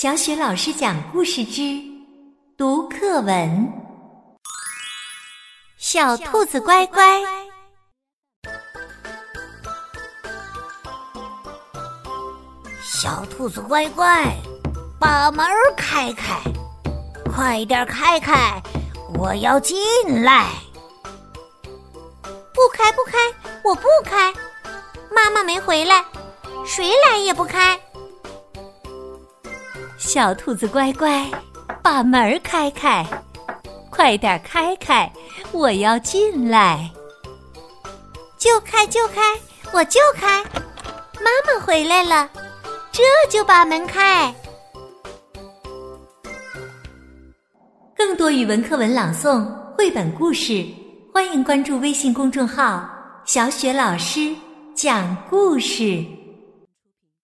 小雪老师讲故事之读课文：小兔子乖乖，小兔子乖乖，把门开开，快点开开，我要进来。不开不开，我不开，妈妈没回来，谁来也不开。小兔子乖乖，把门开开，快点开开，我要进来。就开就开，我就开，妈妈回来了，这就把门开。更多语文课文朗诵、绘本故事。欢迎关注微信公众号“小雪老师讲故事”。